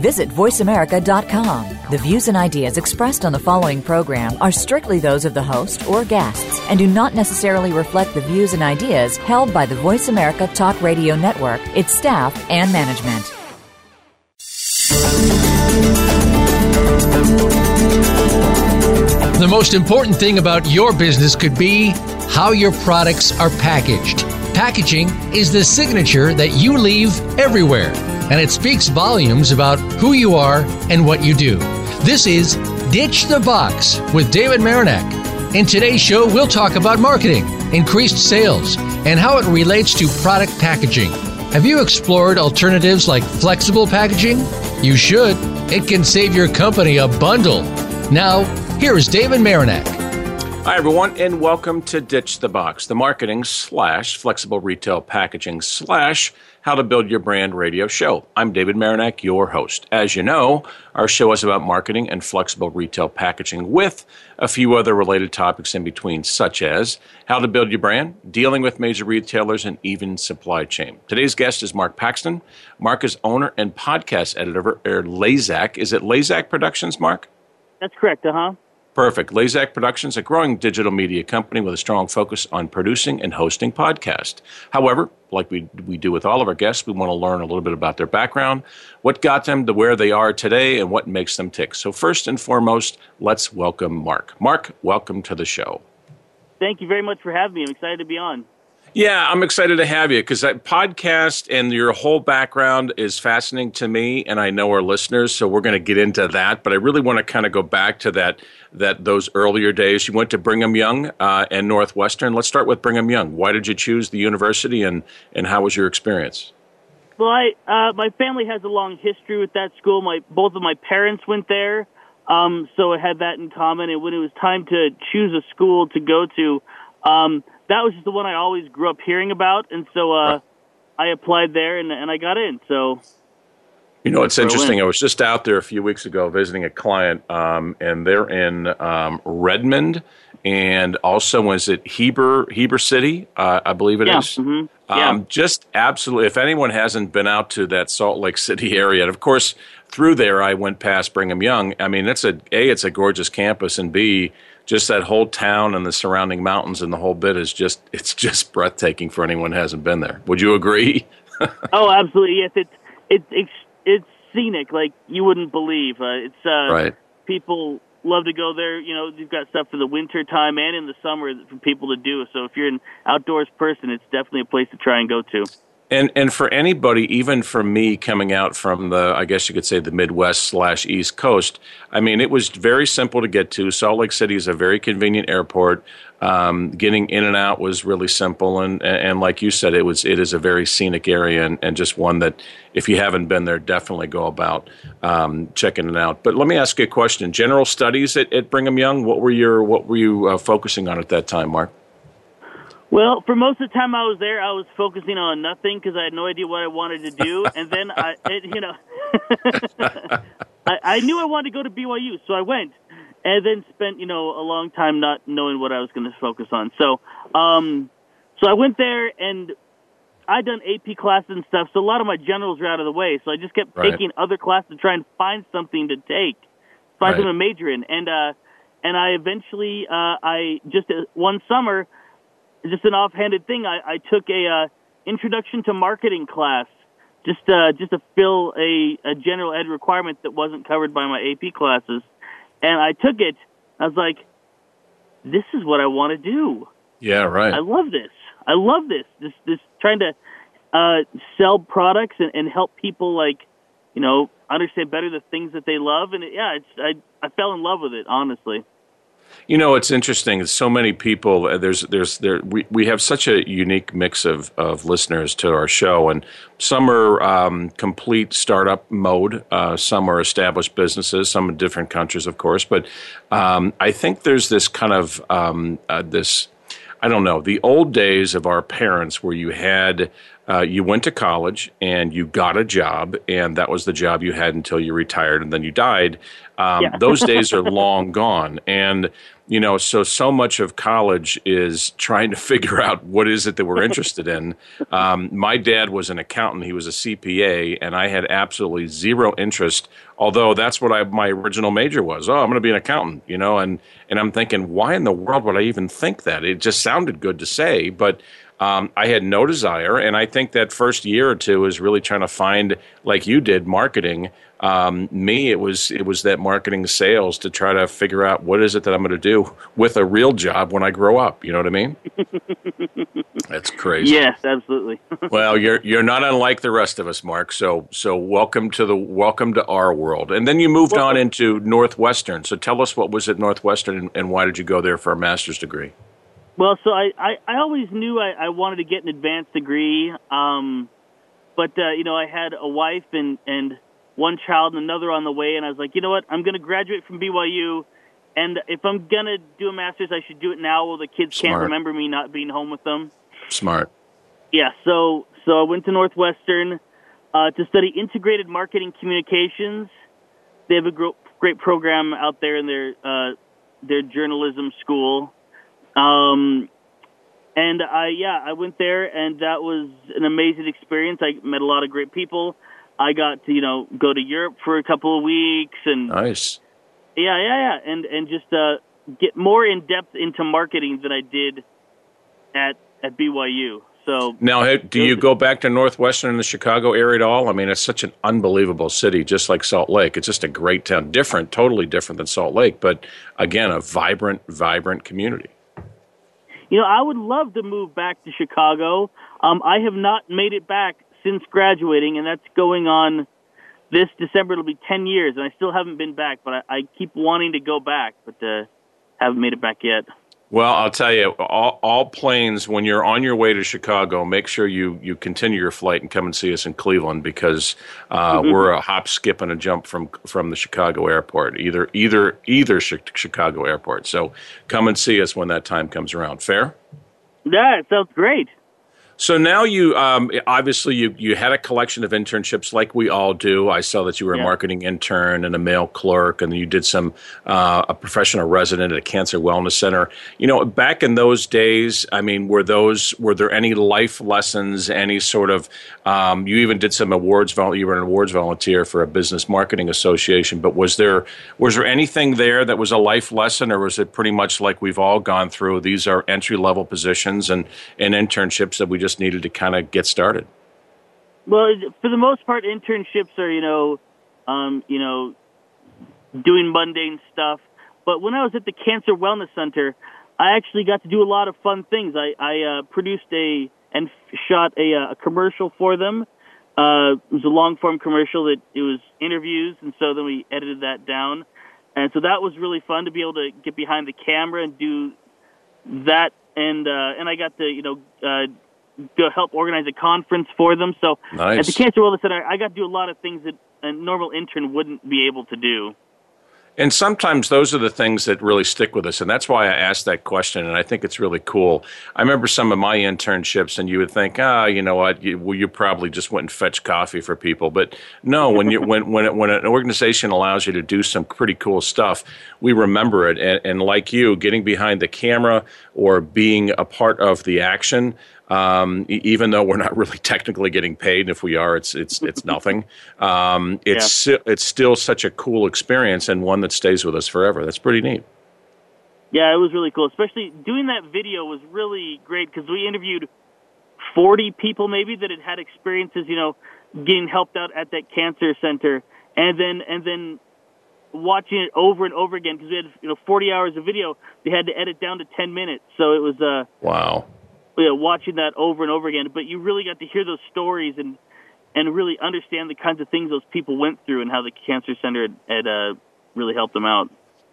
Visit VoiceAmerica.com. The views and ideas expressed on the following program are strictly those of the host or guests and do not necessarily reflect the views and ideas held by the Voice America Talk Radio Network, its staff, and management. The most important thing about your business could be how your products are packaged. Packaging is the signature that you leave everywhere, and it speaks volumes about who you are and what you do. This is Ditch the Box with David Marinak. In today's show, we'll talk about marketing, increased sales, and how it relates to product packaging. Have you explored alternatives like flexible packaging? You should. It can save your company a bundle. Now, here is David Marinak. Hi, everyone, and welcome to Ditch the Box, the marketing slash flexible retail packaging slash how to build your brand radio show. I'm David Marinak, your host. As you know, our show is about marketing and flexible retail packaging with a few other related topics in between, such as how to build your brand, dealing with major retailers, and even supply chain. Today's guest is Marc Paxton. Marc is owner and podcast editor at Lazak. Is it Lazak Productions, Marc? That's correct, uh huh. Perfect. Lazak Productions, a growing digital media company with a strong focus on producing and hosting podcasts. However, like we, we do with all of our guests, we want to learn a little bit about their background, what got them to where they are today, and what makes them tick. So, first and foremost, let's welcome Marc. Marc, welcome to the show. Thank you very much for having me. I'm excited to be on. Yeah, I'm excited to have you because that podcast and your whole background is fascinating to me, and I know our listeners. So we're going to get into that, but I really want to kind of go back to that that those earlier days. You went to Brigham Young uh, and Northwestern. Let's start with Brigham Young. Why did you choose the university, and and how was your experience? Well, I uh, my family has a long history with that school. My both of my parents went there, um, so I had that in common. And when it was time to choose a school to go to. Um, that was just the one I always grew up hearing about, and so uh, right. I applied there and and I got in. So. You know, it's interesting. I was just out there a few weeks ago visiting a client, um, and they're in um, Redmond, and also was it Heber Heber City, uh, I believe it yeah. is. Mm-hmm. Yeah. Um, just absolutely. If anyone hasn't been out to that Salt Lake City area, and of course through there I went past Brigham Young. I mean, it's a a it's a gorgeous campus, and b just that whole town and the surrounding mountains and the whole bit is just it's just breathtaking for anyone who hasn't been there. Would you agree? oh, absolutely. Yes, it's it's it's it's scenic like you wouldn't believe. Uh, it's uh, right. People love to go there. You know, you've got stuff for the winter time and in the summer for people to do. So if you're an outdoors person, it's definitely a place to try and go to. And and for anybody, even for me coming out from the, I guess you could say the Midwest slash East Coast, I mean, it was very simple to get to. Salt Lake City is a very convenient airport. Um, getting in and out was really simple, and, and like you said, it was it is a very scenic area, and, and just one that if you haven't been there, definitely go about um, checking it out. But let me ask you a question: General studies at, at Brigham Young, what were your what were you uh, focusing on at that time, Marc? Well, for most of the time I was there, I was focusing on nothing because I had no idea what I wanted to do, and then I, it, you know, I, I knew I wanted to go to BYU, so I went, and then spent you know a long time not knowing what I was going to focus on. So, um, so I went there and I done AP classes and stuff, so a lot of my generals were out of the way. So I just kept right. taking other classes to try and find something to take, find Right. something to major in, and uh, and I eventually uh, I just uh, one summer just an offhanded thing. I, I took a uh, introduction to marketing class just uh, just to fill a, a general ed requirement that wasn't covered by my AP classes, and I took it. I was like, "This is what I want to do. Yeah, right. I love this. I love this. This this trying to uh, sell products and, and help people like you know understand better the things that they love. And it, yeah, it's I I fell in love with it honestly. You know, it's interesting. So many people. uh, There's, there's, there. We, we have such a unique mix of, of listeners to our show, and some are um, complete startup mode. Uh, some are established businesses. Some in different countries, of course. But um, I think there's this kind of um, uh, this. I don't know the old days of our parents, where you had uh, you went to college and you got a job, and that was the job you had until you retired, and then you died. Um, Yeah. those days are long gone, and you know, so so much of college is trying to figure out what is it that we're interested in. Um, my dad was an accountant; he was a CPA, and I had absolutely zero interest. Although that's what I, my original major was. Oh, I'm going to be an accountant, you know, and and I'm thinking, why in the world would I even think that? It just sounded good to say, but um, I had no desire, and I think that first year or two is really trying to find, like you did, marketing. Um, me, it was it was that marketing sales to try to figure out what is it that I'm going to do with a real job when I grow up. You know what I mean? That's crazy. Yes, absolutely. Well, you're you're not unlike the rest of us, Marc. So so welcome to the welcome to our world. And then you moved on into Northwestern. So tell us what was at Northwestern and, and why did you go there for a master's degree? Well, so I, I, I always knew I, I wanted to get an advanced degree, um, but uh, you know I had a wife and and one child and another on the way, and I was like, you know what, I'm going to graduate from BYU, and if I'm gonna do a master's, I should do it now while the kids Smart. can't remember me not being home with them. Smart. Yeah, so so I went to Northwestern uh, to study integrated marketing communications. They have a gro- great program out there in their uh, their journalism school. Um, and I yeah, I went there and that was an amazing experience. I met a lot of great people. I got to you know go to Europe for a couple of weeks and Nice. yeah, yeah, yeah, and and just uh, get more in depth into marketing than I did at at BYU. So Now, do you go back to Northwestern in the Chicago area at all? I mean, it's such an unbelievable city, just like Salt Lake. It's just a great town, different, totally different than Salt Lake, but again, a vibrant, vibrant community. You know, I would love to move back to Chicago. Um, I have not made it back since graduating, and that's going on this December. It'll be 10 years, and I still haven't been back, but I, I keep wanting to go back, but uh, haven't made it back yet. Well, I'll tell you, all, all planes, when you're on your way to Chicago, make sure you, you continue your flight and come and see us in Cleveland because uh, we're a hop, skip, and a jump from from the Chicago airport, either either either Chi- Chicago airport. So come and see us when that time comes around. Fair. Yeah, it sounds great. So now you um, obviously you you had a collection of internships like we all do. I saw that you were a marketing intern and a mail clerk, and you did some uh, a professional resident at a cancer wellness center. You know, back in those days, I mean, were those were there any life lessons? Any sort of um, you even did some awards. You were an awards volunteer for a business marketing association. But was there was there anything there that was a life lesson, or was it pretty much like we've all gone through? These are entry level positions and and internships that we just needed to kind of get started. Well, for the most part, internships are you know, um, you know, doing mundane stuff. But when I was at the Cancer Wellness Center, I actually got to do a lot of fun things. I, I uh, produced a and f- shot a, uh, a commercial for them. Uh, it was a long form commercial that it was interviews, and so then we edited that down. And so that was really fun to be able to get behind the camera and do that. And uh, and I got to you know uh, go help organize a conference for them. So at Nice. the Cancer Wellness Center, I got to do a lot of things that a normal intern wouldn't be able to do. And sometimes those are the things that really stick with us. And that's why I asked that question. And I think it's really cool. I remember some of my internships, and you would think, ah, you know what, you, well, you probably just went and fetched coffee for people. But no, when, you, when, when, it, when an organization allows you to do some pretty cool stuff, we remember it. And, and like you, getting behind the camera or being a part of the action, um, even though we're not really technically getting paid, and if we are, it's it's it's nothing. Um, it's si- it's still such a cool experience and one that stays with us forever. That's pretty neat. Yeah, it was really cool. Especially doing that video was really great because we interviewed 40 people maybe that had had experiences, you know, getting helped out at that cancer center, and then and then watching it over and over again because we had you know 40 hours of video. They had to edit down to 10 minutes, so it was uh Wow. You know, watching that over and over again. But you really got to hear those stories and and really understand the kinds of things those people went through and how the cancer center had, had uh, really helped them out.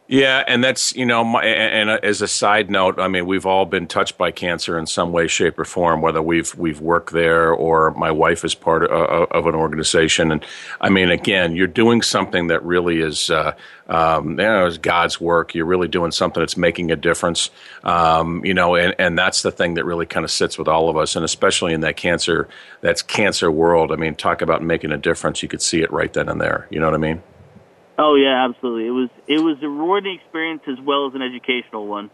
Yeah, and that's you know, my, and, and as a side note, I mean, we've all been touched by cancer in some way, shape, or form, whether we've we've worked there or my wife is part of, of an organization. And I mean, again, you're doing something that really is, uh, um, you know, is God's work. You're really doing something that's making a difference. Um, you know, and and that's the thing that really kind of sits with all of us, and especially in that cancer, that's cancer world. I mean, talk about making a difference. You could see it right then and there. You know what I mean? Oh yeah, absolutely. It was it was a rewarding experience as well as an educational one.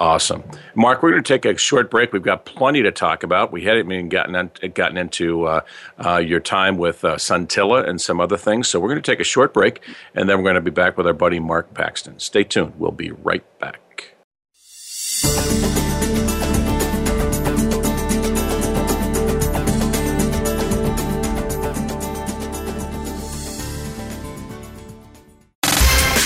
Awesome, Marc. We're going to take a short break. We've got plenty to talk about. We hadn't even gotten gotten into uh, uh, your time with uh, SunTilla and some other things. So we're going to take a short break, and then we're going to be back with our buddy Marc Paxton. Stay tuned. We'll be right back.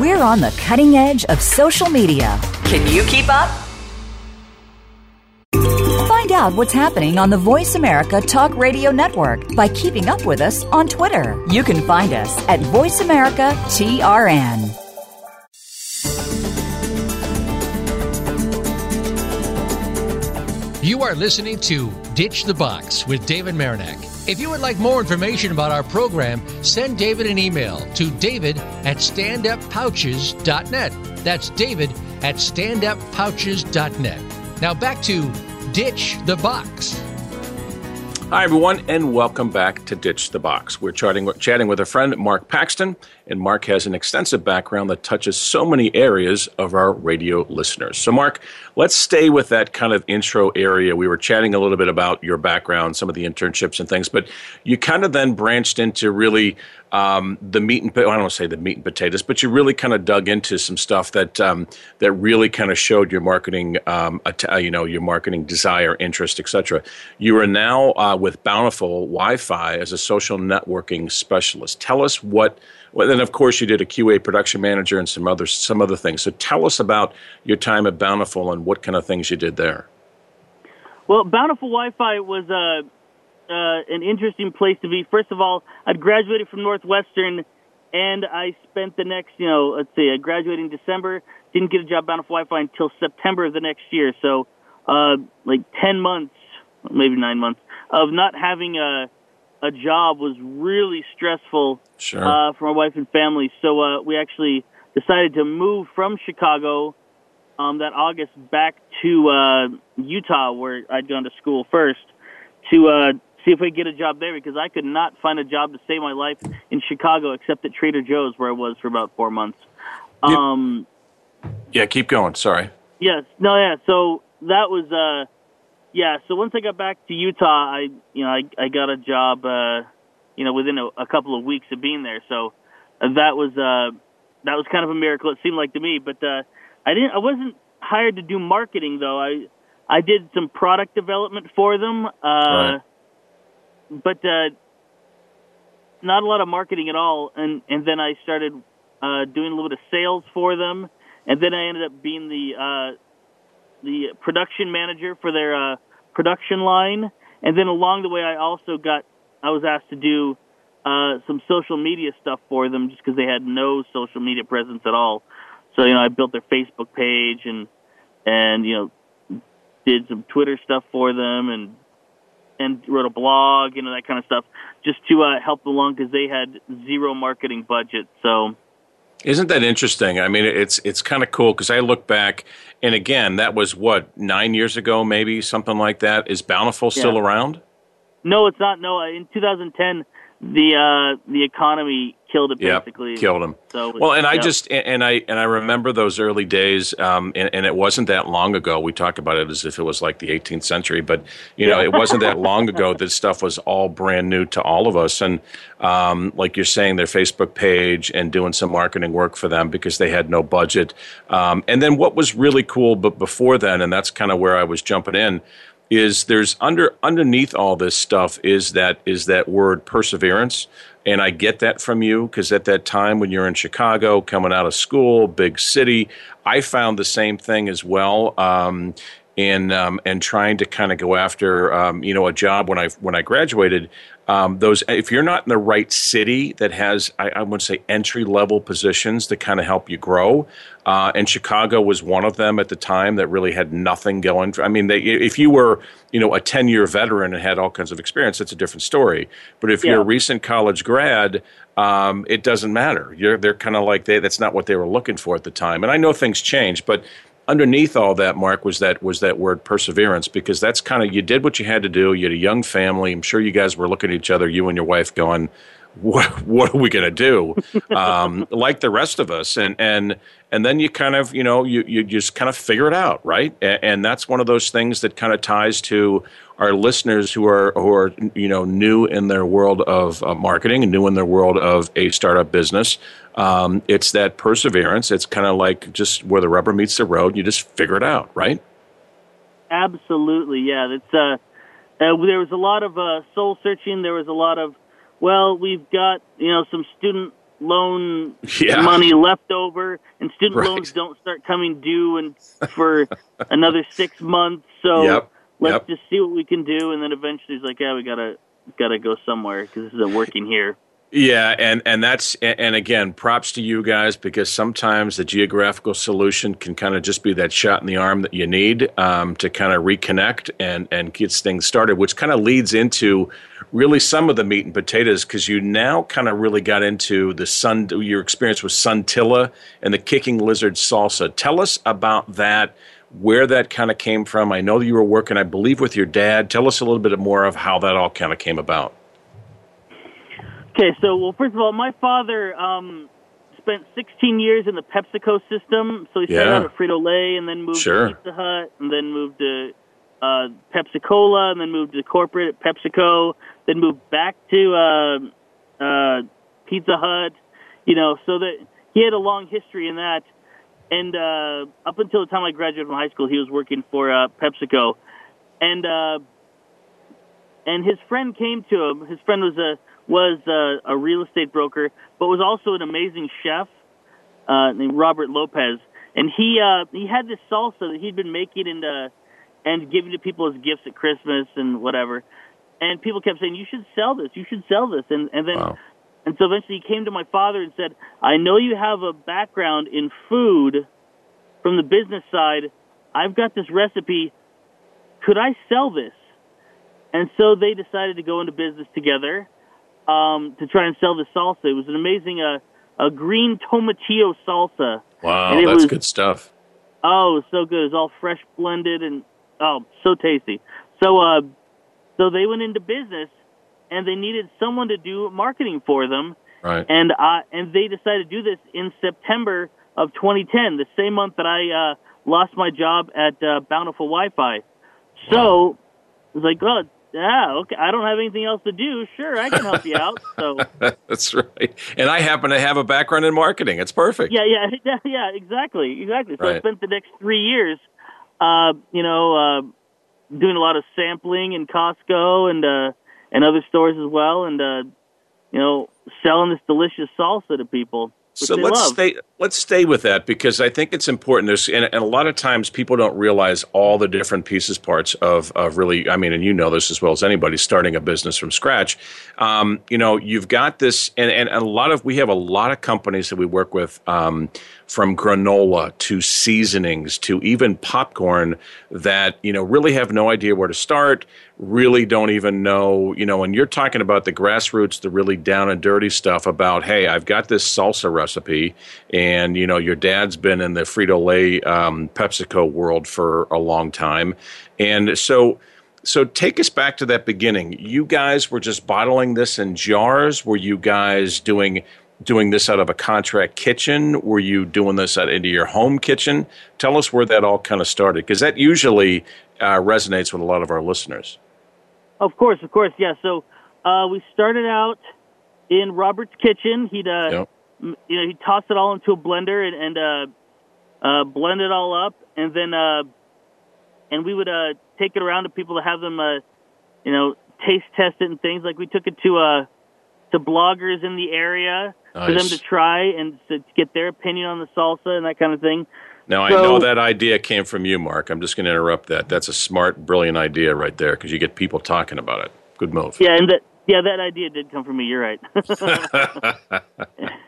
We're on the cutting edge of social media. Can you keep up? Find out what's happening on the Voice America Talk Radio Network by keeping up with us on Twitter. You can find us at Voice America TRN. You are listening to Ditch the Box with David Marinak. If you would like more information about our program, send David an email to david at standuppouches.net. That's david at standuppouches.net. Now back to Ditch the Box. Hi, everyone, and welcome back to Ditch the Box. We're chatting, chatting with a friend, Marc Paxton, and Marc has an extensive background that touches so many areas of our radio listeners. So, Mark, let's stay with that kind of intro area. We were chatting a little bit about your background, some of the internships and things, but you kind of then branched into really um, the meat and I don't want to say the meat and potatoes, but you really kind of dug into some stuff that um, that really kind of showed your marketing, um, you know, your marketing desire, interest, etc. You are now uh, with Bountiful Wi-Fi as a social networking specialist. Tell us what. Well, then of course you did a QA production manager and some other some other things. So tell us about your time at Bountiful and what kind of things you did there. Well, Bountiful Wi-Fi was uh uh, an interesting place to be. First of all, I'd graduated from Northwestern, and I spent the next, you know, let's see, I graduated in December, didn't get a job Bountiful Wi-Fi until September of the next year. So, uh, like 10 months, maybe nine months, of not having a, a job was really stressful sure. uh, for my wife and family. So, uh, we actually decided to move from Chicago um, that August back to uh, Utah, where I'd gone to school first, to uh, see if we could get a job there because I could not find a job to save my life in Chicago except at Trader Joe's where I was for about four months. Um, yeah, keep going. Sorry. Yes. No. Yeah. So that was. uh Yeah. So once I got back to Utah, I you know I I got a job. uh You know, within a, a couple of weeks of being there. So that was uh that was kind of a miracle. It seemed like to me, but uh I didn't. I wasn't hired to do marketing though. I I did some product development for them. Uh, right but uh, not a lot of marketing at all. And and then I started uh, doing a little bit of sales for them, and then I ended up being the uh, the production manager for their uh, production line. And then along the way, I also got I was asked to do uh, some social media stuff for them, just because they had no social media presence at all. So you know, I built their Facebook page and and you know did some Twitter stuff for them and and wrote a blog, you know, that kind of stuff, just to uh, help them along because they had zero marketing budget. So, Isn't that interesting? I mean, it's it's kind of cool because I look back, and again, that was what nine years ago, maybe something like that. Is Bountiful still Yeah. around? No, it's not. No, uh, in 2010, the uh, the economy killed it Yeah, basically. killed him. So Well, and I just and I and I remember those early days, um, and, and it wasn't that long ago. We talk about it as if it was like the 18th century, but you know, it wasn't that long ago. This stuff was all brand new to all of us, and um, like you're saying, their Facebook page and doing some marketing work for them because they had no budget. Um, and then what was really cool, but before then, and that's kind of where I was jumping in is there's under underneath all this stuff is that is that word perseverance. And I get that from you because at that time when you're in Chicago coming out of school big city I found the same thing as well. Um, and um, and trying to kind of go after um, you know a job when I when I graduated um, those if you're not in the right city that has I, I would say entry level positions to kind of help you grow uh, and Chicago was one of them at the time that really had nothing going. For, I mean, they, if you were, you know, a ten-year veteran and had all kinds of experience, that's a different story. But if you're a recent college grad, um, it doesn't matter. You're, they're kind of like they, that's not what they were looking for at the time. And I know things change, but underneath all that, Marc, was that was that word perseverance because that's kind of you did what you had to do. You had a young family. I'm sure you guys were looking at each other, you and your wife, going what, what are we going to do um, like the rest of us and and and then you kind of you know you, you just kind of figure it out right and, and that's one of those things that kind of ties to our listeners who are who are you know new in their world of uh, marketing and new in their world of a startup business um, it's that perseverance it's kind of like just where the rubber meets the road you just figure it out right Absolutely, yeah. It's uh, uh, there was a lot of uh, soul searching. There was a lot of, well, we've got you know some student loan Yeah. money left over, and student Right. loans don't start coming due and for another six months. So Yep, let's yep. just see what we can do, and then eventually he's like, yeah, we gotta gotta go somewhere because this isn't working here. Yeah, and and that's and again, props to you guys because sometimes the geographical solution can kind of just be that shot in the arm that you need um, to kind of reconnect and and get things started, which kind of leads into really some of the meat and potatoes because you now kind of really got into the sun your experience with SunTilla and the Kicking Lizard salsa. Tell us about that. Where that kind of came from. I know that you were working, I believe, with your dad. Tell us a little bit more of how that all kind of came about. Okay, so well, first of all, my father um, spent 16 years in the PepsiCo system. So he started Yeah. out at Frito Lay, and then moved Sure. to Pizza Hut, and then moved to uh, Pepsi Cola, and then moved to corporate at PepsiCo, then moved back to uh, uh, Pizza Hut. You know, so that he had a long history in that. And uh, up until the time I graduated from high school, he was working for uh, PepsiCo, and uh, and his friend came to him. His friend was a was a, a real estate broker, but was also an amazing chef uh, named Robert Lopez. And he uh, he had this salsa that he'd been making and uh, and giving to people as gifts at Christmas and whatever. And people kept saying, "You should sell this. You should sell this." And and then Wow. And so eventually he came to my father and said, "I know you have a background in food from the business side. I've got this recipe. Could I sell this?" And so they decided to go into business together um, to try and sell the salsa. It was an amazing uh, a green tomatillo salsa. Wow, that's was- good stuff. Oh, it was so good. It was all fresh blended and oh, so tasty. So uh so they went into business and they needed someone to do marketing for them Right. and I and they decided to do this in September of 2010, the same month that I uh lost my job at uh, Bountiful Wi-Fi. So I was like, "Oh, yeah, okay. I don't have anything else to do. Sure, I can help you out." So That's right. And I happen to have a background in marketing. It's perfect. Yeah, yeah, yeah, yeah, exactly, exactly. So I spent the next three years, uh, you know, uh, doing a lot of sampling in Costco and uh, and other stores as well, and uh, you know, selling this delicious salsa to people. Which So they let's love. stay let's stay with that because I think it's important. There's and, and, a lot of times people don't realize all the different pieces, parts of of really. I mean, and you know this as well as anybody starting a business from scratch. Um, you know, you've got this, and, and a lot of we have a lot of companies that we work with. Um, from granola to seasonings to even popcorn that you know really have no idea where to start really don't even know you know and you're talking about the grassroots the really down and dirty stuff about hey i've got this salsa recipe and you know your dad's been in the frito-lay um, pepsico world for a long time and so so take us back to that beginning. You guys were just bottling this in jars. Were you guys doing doing this out of a contract kitchen? Were you doing this out into your home kitchen? Tell us where that all kind of started, because that usually uh, resonates with a lot of our listeners. Of course, of course, yeah. So uh, we started out in Robert's kitchen. He'd, uh, yep. You know, he tossed it all into a blender and, and uh, uh, blend it all up, and then uh, and we would uh, take it around to people to have them, uh, you know, taste test it and things. Like we took it to uh, to bloggers in the area nice. for them to try and to get their opinion on the salsa and that kind of thing. Now so, I know that idea came from you, Marc. I'm just going to interrupt that. That's a smart, brilliant idea right there because you get people talking about it. Good move. Yeah, and that yeah, that idea did come from me. You're right.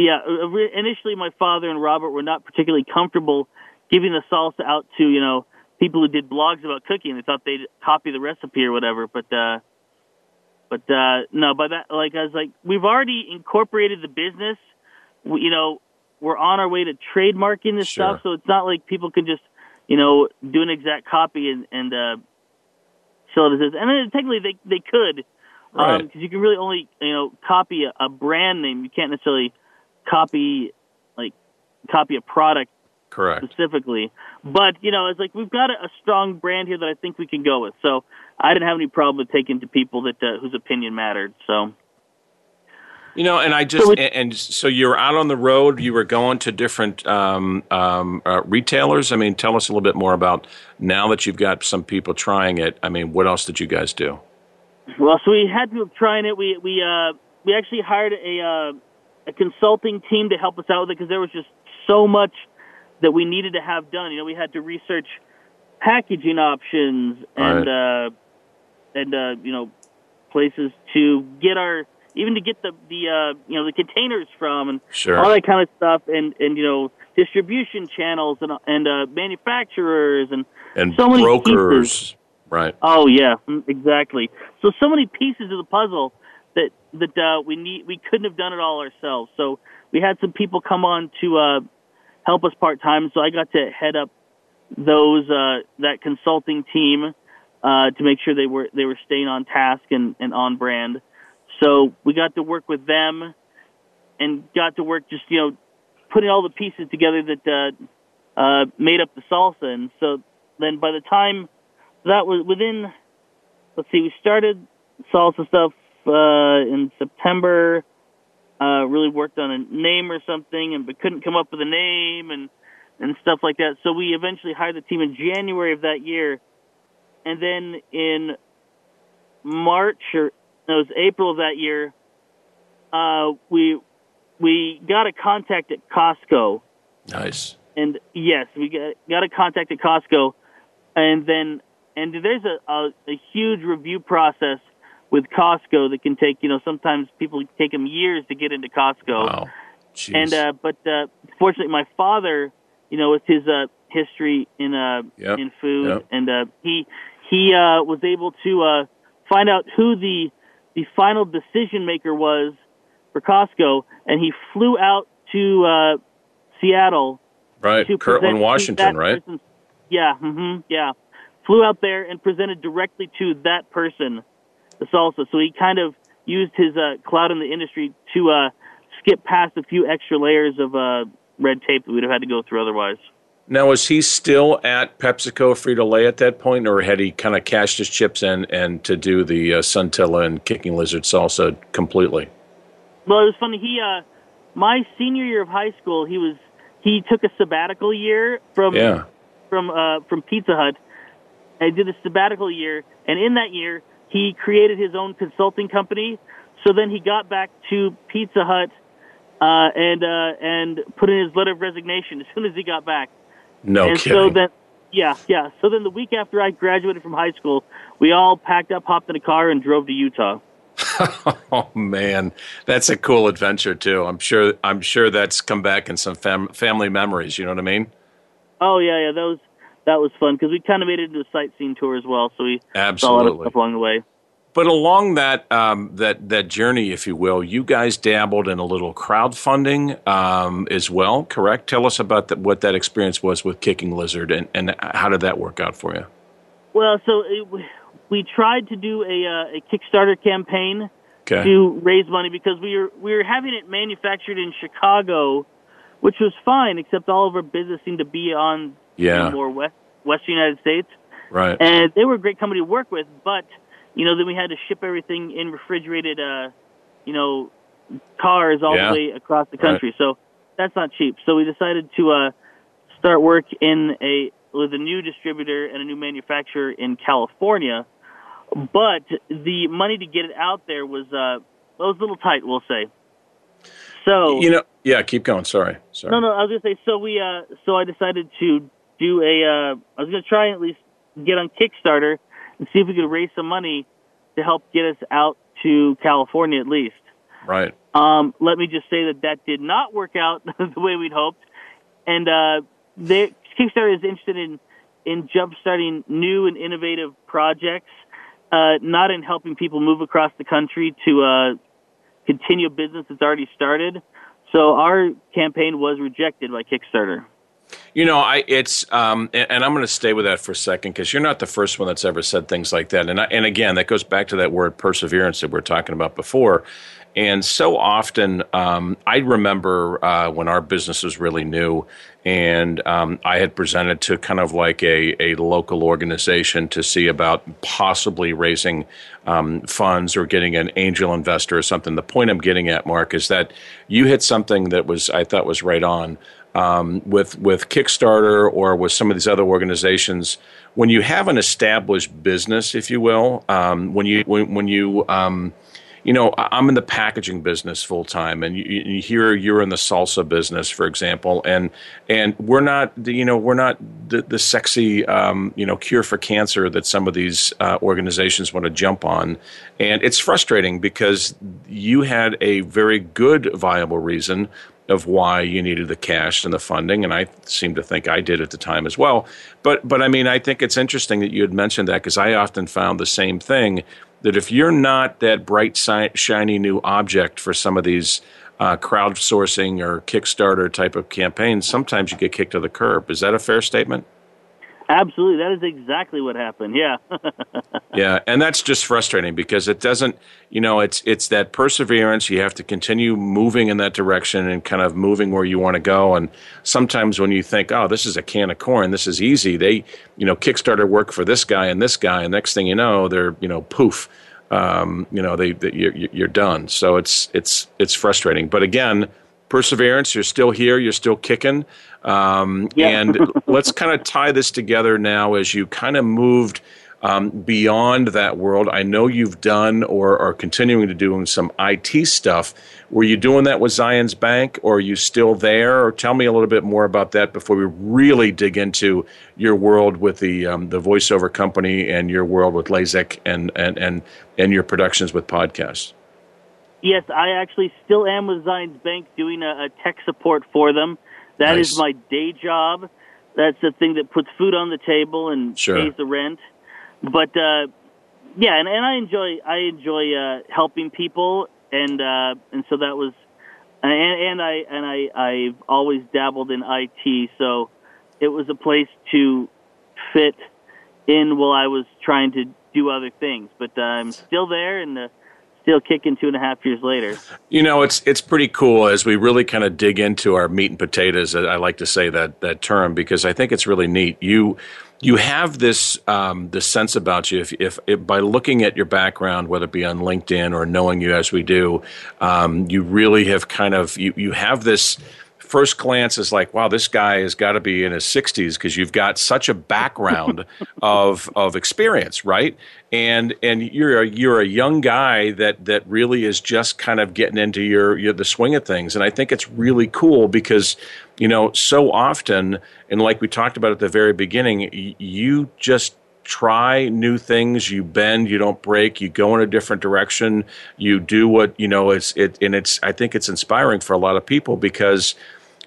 yeah, uh, initially my father and Robert were not particularly comfortable giving the salsa out to you know people who did blogs about cooking. They thought they'd copy the recipe or whatever, but. uh but uh, no, by that, like I was like, we've already incorporated the business. We, you know, we're on our way to trademarking this sure. stuff, so it's not like people can just, you know, do an exact copy and and uh, sell it as. this. And then technically they they could, because um, you can really only you know copy a, a brand name. You can't necessarily copy like copy a product Correct. specifically. But you know, it's like we've got a, a, strong brand here that I think we can go with. So I didn't have any problem with taking to people that uh, whose opinion mattered. So. You know, and I just so and, and, so you're out on the road. You were going to different um, um, uh, retailers. I mean, tell us a little bit more about now that you've got some people trying it. I mean, what else did you guys do? Well, so we had people trying it. We we uh, we actually hired a uh, a consulting team to help us out with it because there was just so much that we needed to have done. You know, we had to research packaging options and right. uh, and uh, you know places to get our even to get the the uh, you know the containers from and sure. all that kind of stuff and and you know distribution channels and and uh, manufacturers and and so many brokers. Pieces. Right. Oh yeah, mm, exactly. So so many pieces of the puzzle that that uh, we need we couldn't have done it all ourselves. So we had some people come on to uh, help us part time. So I got to head up those uh, that consulting team uh, to make sure they were they were staying on task and, and on brand. So we got to work with them and got to work just you know putting all the pieces together that uh, uh, made up the salsa. And so then by the time that was within, let's see, we started salsa stuff uh, in September uh, really worked on a name or something, and but couldn't come up with a name and and stuff like that. So we eventually hired the team in January of that year, and then in March or no, it was April of that year, uh, we we got a contact at Costco. Nice. And yes, we got got a contact at Costco, and then and there's a, a, a huge review process with Costco that can take, you know, sometimes people take them years to get into Costco. Wow. Jeez. And uh, but uh, fortunately, my father, you know, with his uh, history in uh, yep. in food, yep. and uh, he he uh, was able to uh, find out who the the final decision maker was for Costco, and he flew out to uh, Seattle. Right, to Kirkland, Washington, right? Yeah, mm-hmm, yeah. Flew out there and presented directly to that person the salsa. So he kind of used his uh, clout in the industry to uh, skip past a few extra layers of uh, red tape that we'd have had to go through otherwise. Now, was he still at PepsiCo Frito Lay at that point, or had he kind of cashed his chips in and to do the uh, SunTilla and Kicking Lizard salsa completely? Well, it was funny. He, uh, my senior year of high school, he was he took a sabbatical year from yeah. from uh, from Pizza Hut. I did a sabbatical year, and in that year, he created his own consulting company. So then he got back to Pizza Hut uh, and uh, and put in his letter of resignation as soon as he got back. No and kidding. so then, yeah, yeah. So then the week after I graduated from high school, we all packed up, hopped in a car, and drove to Utah. oh man, that's a cool adventure too. I'm sure. I'm sure that's come back in some fam- family memories. You know what I mean? Oh yeah, yeah. Was that was fun because we kind of made it into a sightseeing tour as well. So we saw a lot of Absolutely. stuff along the way. But along that um, that that journey, if you will, you guys dabbled in a little crowdfunding um, as well. Correct? Tell us about that, what that experience was with Kicking Lizard, and, and how did that work out for you? Well, so it, we- we tried to do a, uh, a Kickstarter campaign Okay. to raise money because we were we were having it manufactured in Chicago, which was fine, except all of our business seemed to be on Yeah. more west western United States, Right. and they were a great company to work with. But you know, then we had to ship everything in refrigerated, uh, you know, cars all Yeah. the way across the Right. country. So that's not cheap. So we decided to uh, start work in a with a new distributor and a new manufacturer in California. But the money to get it out there was uh, was a little tight, we'll say. So you know, yeah. Keep going. Sorry. Sorry. no, no, I was gonna say. So we, uh, so I decided to do a. Uh, I was gonna try at least get on Kickstarter and see if we could raise some money to help get us out to California at least. Right. Um, let me just say that that did not work out the way we'd hoped, and uh, they, Kickstarter is interested in in jumpstarting new and innovative projects, uh, not in helping people move across the country to uh, continue a business that's already started. So our campaign was rejected by Kickstarter. You know, I it's um, and, and I'm going to stay with that for a second because you're not the first one that's ever said things like that. And I, and again, that goes back to that word perseverance that we're talking about before. And so often, um, I remember uh, when our business was really new, and um, I had presented to kind of like a, a local organization to see about possibly raising um, funds or getting an angel investor or something. The point I'm getting at, Marc, is that you hit something that was I thought was right on um, with with Kickstarter or with some of these other organizations. When you have an established business, if you will, um, when you when, when you um, you know, I'm in the packaging business full time, and you, you hear you're in the salsa business, for example, and and we're not, you know, we're not the, the sexy, um, you know, cure for cancer that some of these uh, organizations want to jump on, and it's frustrating because you had a very good, viable reason of why you needed the cash and the funding, and I seem to think I did at the time as well. But but I mean, I think it's interesting that you had mentioned that because I often found the same thing that if you're not that bright, shiny new object for some of these uh, crowdsourcing or Kickstarter type of campaigns, sometimes you get kicked to the curb. Is that a fair statement? Absolutely, that is exactly what happened. Yeah. yeah, and that's just frustrating because it doesn't, you know, it's it's that perseverance. You have to continue moving in that direction and kind of moving where you want to go. And sometimes when you think, oh, this is a can of corn, this is easy. They, you know, Kickstarter work for this guy and this guy, and next thing you know, they're, you know, poof, um, you know, they, they you're, you're done. So it's it's it's frustrating. But again, perseverance. You're still here. You're still kicking. Um, Yeah. and let's kind of tie this together now as you kind of moved um, beyond that world. I know you've done or are continuing to do some IT stuff. Were you doing that with Zion's Bank, or are you still there? Or tell me a little bit more about that before we really dig into your world with the um, the voiceover company and your world with Lazak and and and and your productions with podcasts. Yes, I actually still am with Zion's Bank doing a, a tech support for them. That is Nice. my day job. That's the thing that puts food on the table and Sure. pays the rent. But uh, yeah, and, and I enjoy I enjoy uh, helping people, and uh, and so that was, and, and I and I I've always dabbled in IT, so it was a place to fit in while I was trying to do other things. But uh, I'm still there and uh, still kicking two and a half years later. You know, it's it's pretty cool as we really kind of dig into our meat and potatoes. I like to say that that term because I think it's really neat. You you have this um, this sense about you if, if, if by looking at your background, whether it be on LinkedIn or knowing you as we do, um, you really have kind of you you have this first glance is like, wow, this guy has got to be in his 60s because you've got such a background of of experience, right? And and you're a, you're a young guy that that really is just kind of getting into your, your the swing of things, and I think it's really cool because you know so often, and like we talked about at the very beginning, you just try new things you bend you don't break you go in a different direction you do what you know it's it and it's i think it's inspiring for a lot of people because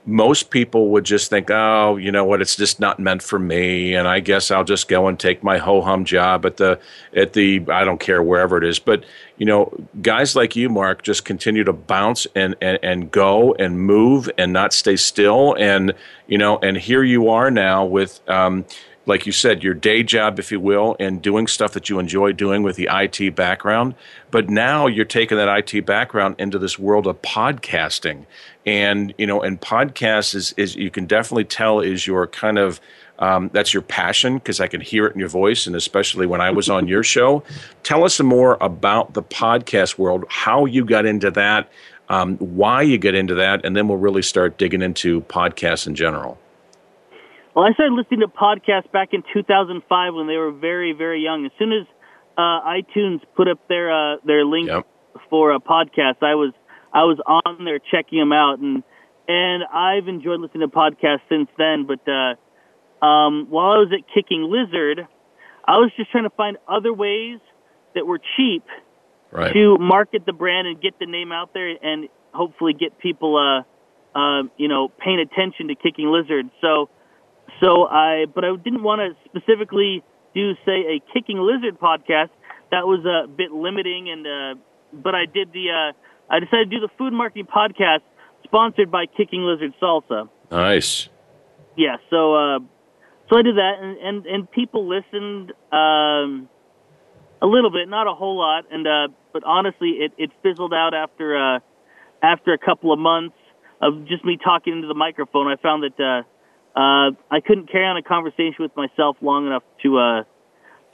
most people would just think oh you know what? It's just not meant for me and i guess i'll just go and take my ho-hum job at the at the i don't care wherever it is. But you know guys like you mark just continue to bounce and and, and go and move and not stay still. And you know and here you are now with um, like you said, your day job, if you will, and doing stuff that you enjoy doing with the IT background. But now you're taking that IT background into this world of podcasting. And, you know, and podcast is, is you can definitely tell is your kind of, um, that's your passion because I can hear it in your voice, and especially when I was on your show. Tell us some more about the podcast world, how you got into that, um, why you get into that, and then we'll really start digging into podcasts in general. Well, I started listening to podcasts back in 2005 when they were very, very young. As soon as uh, iTunes put up their uh, their link yep. for a podcast, I was I was on there checking them out, and and I've enjoyed listening to podcasts since then. But uh, um, while I was at Kicking Lizard, I was just trying to find other ways that were cheap right. to market the brand and get the name out there, and hopefully get people, uh, uh, you know, paying attention to Kicking Lizard. So so I, but I didn't want to specifically do, say, a kicking lizard podcast. That was a bit limiting, and uh, but I did the. Uh, I decided to do the food marketing podcast sponsored by Kicking Lizard Salsa. Nice. Yeah. So, uh, so I did that, and and, and people listened um, a little bit, not a whole lot, and uh, but honestly, it, it fizzled out after uh, after a couple of months of just me talking into the microphone. I found that. Uh, uh, I couldn't carry on a conversation with myself long enough to uh,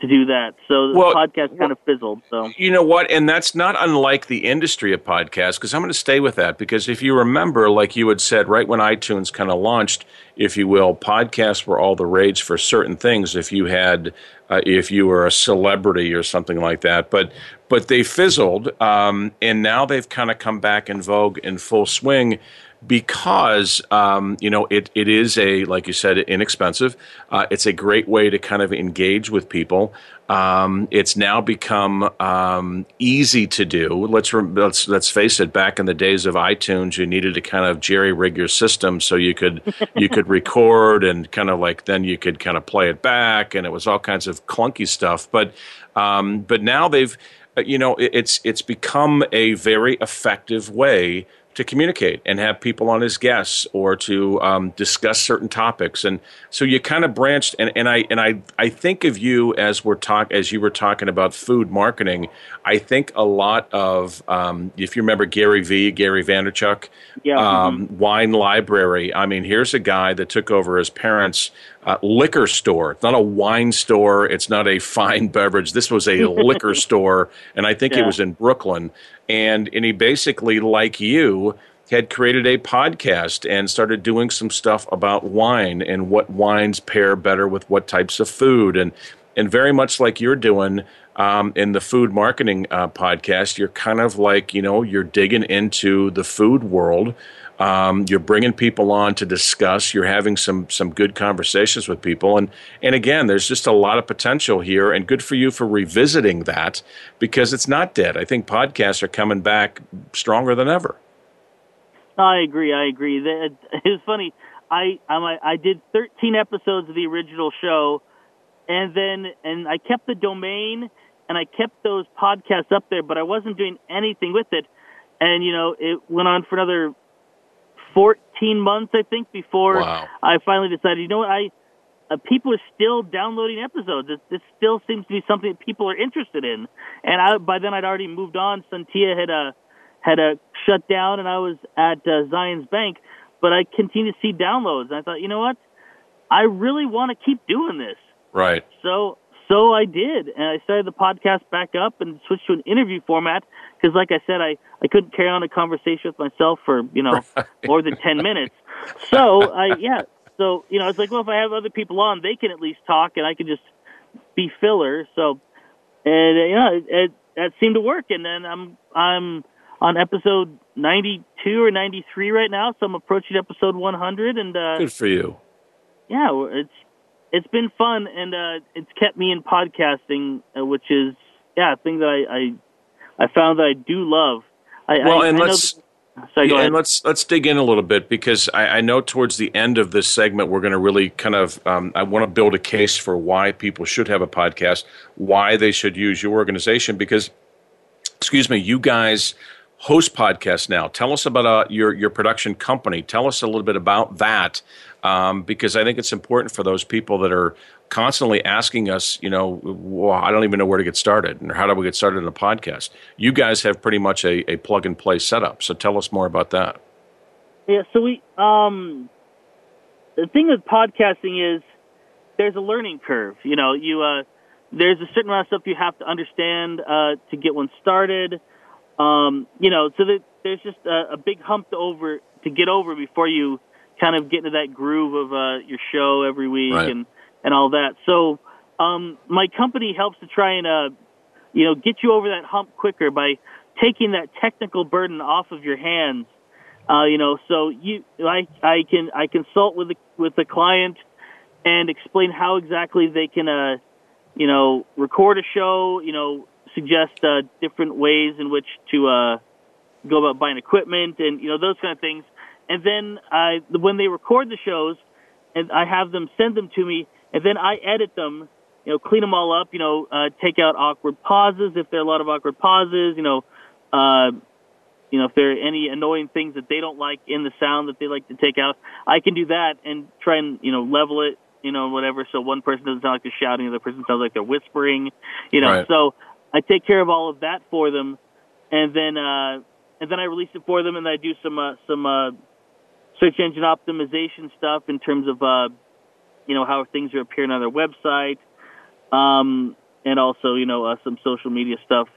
to do that. So the well, podcast kind of fizzled. So you know what, and that's not unlike the industry of podcasts because I'm going to stay with that because if you remember, like you had said, right when iTunes kind of launched, if you will, podcasts were all the rage for certain things. If you had, uh, if you were a celebrity or something like that, but but they fizzled, um, and now they've kind of come back in vogue in full swing because um, you know it, it is a like you said inexpensive. Uh, it's a great way to kind of engage with people. Um, it's now become um, easy to do. Let's, let's let's face it. Back in the days of iTunes, you needed to kind of jerry rig your system so you could you could record and kind of like then you could kind of play it back, and it was all kinds of clunky stuff. But um, but now they've uh, you know it's it's become a very effective way to communicate and have people on as guests or to um, discuss certain topics. And so you kind of branched. And, and I and I I think of you as we're talk as you were talking about food marketing. I think a lot of um, if you remember Gary V, Gary Vaynerchuk, yeah. um, mm-hmm. Wine Library. I mean, here's a guy that took over his parents' uh, liquor store. It's not a wine store. It's not a fine beverage. This was a liquor store, and I think yeah. it was in Brooklyn. And and he basically, like you, had created a podcast and started doing some stuff about wine and what wines pair better with what types of food and and very much like you're doing um, in the food marketing uh, podcast, you're kind of like you know you're digging into the food world um, you're bringing people on to discuss. You're having some some good conversations with people, and and again, there's just a lot of potential here, and good for you for revisiting that because it's not dead. I think podcasts are coming back stronger than ever. I agree. I agree. It was funny. I I did 13 episodes of the original show, and then and I kept the domain and I kept those podcasts up there, but I wasn't doing anything with it. And you know, it went on for another 14 months, I think, before wow. I finally decided, you know what, I uh, people are still downloading episodes. It, this still seems to be something that people are interested in. And I, by then, I'd already moved on. SunTilla had a uh, had a uh, shut down, and I was at uh, Zions Bank. But I continued to see downloads. And I thought, you know what, I really want to keep doing this. Right. So so I did, and I started the podcast back up and switched to an interview format because, like I said, I, I couldn't carry on a conversation with myself for you know right. more than ten minutes. so I yeah. So you know, it's like well, if I have other people on, they can at least talk, and I can just be filler. So and uh, yeah, it, it that seemed to work. And then I'm I'm on episode 92 or 93 right now, so I'm approaching episode 100. And uh, good for you. Yeah, it's it's been fun, and uh, it's kept me in podcasting, uh, which is yeah, a thing that I, I I found that I do love. I, well, I, and let's. Sorry, yeah, and let's let's dig in a little bit because I, I know towards the end of this segment we're going to really kind of um, I want to build a case for why people should have a podcast, why they should use your organization because, excuse me, you guys host podcasts now. Tell us about uh, your your production company. Tell us a little bit about that um, because I think it's important for those people that are constantly asking us, you know, well, I don't even know where to get started, and how do we get started in a podcast? You guys have pretty much a, a plug and play setup, so tell us more about that. Yeah, so we um, the thing with podcasting is there's a learning curve. You know, you uh, there's a certain amount of stuff you have to understand uh, to get one started. Um, you know, so that there's just a, a big hump to over to get over before you kind of get into that groove of uh, your show every week right. and and all that. So um, my company helps to try and uh, you know get you over that hump quicker by taking that technical burden off of your hands. Uh, you know, so you I I can I consult with the with the client and explain how exactly they can uh you know record a show. You know, suggest uh, different ways in which to uh, go about buying equipment and you know those kind of things. And then I when they record the shows, and I have them send them to me and then I edit them, you know, clean them all up, you know, uh, take out awkward pauses if there are a lot of awkward pauses, you know, uh, you know, if there are any annoying things that they don't like in the sound that they like to take out, I can do that and try and, you know, level it, you know, whatever. So one person doesn't sound like they're shouting, the other person sounds like they're whispering, you know, right. so I take care of all of that for them. And then, uh, and then I release it for them and I do some, uh, some, uh, search engine optimization stuff in terms of, uh, you know how things are appearing on their website, um, and also you know uh, some social media stuff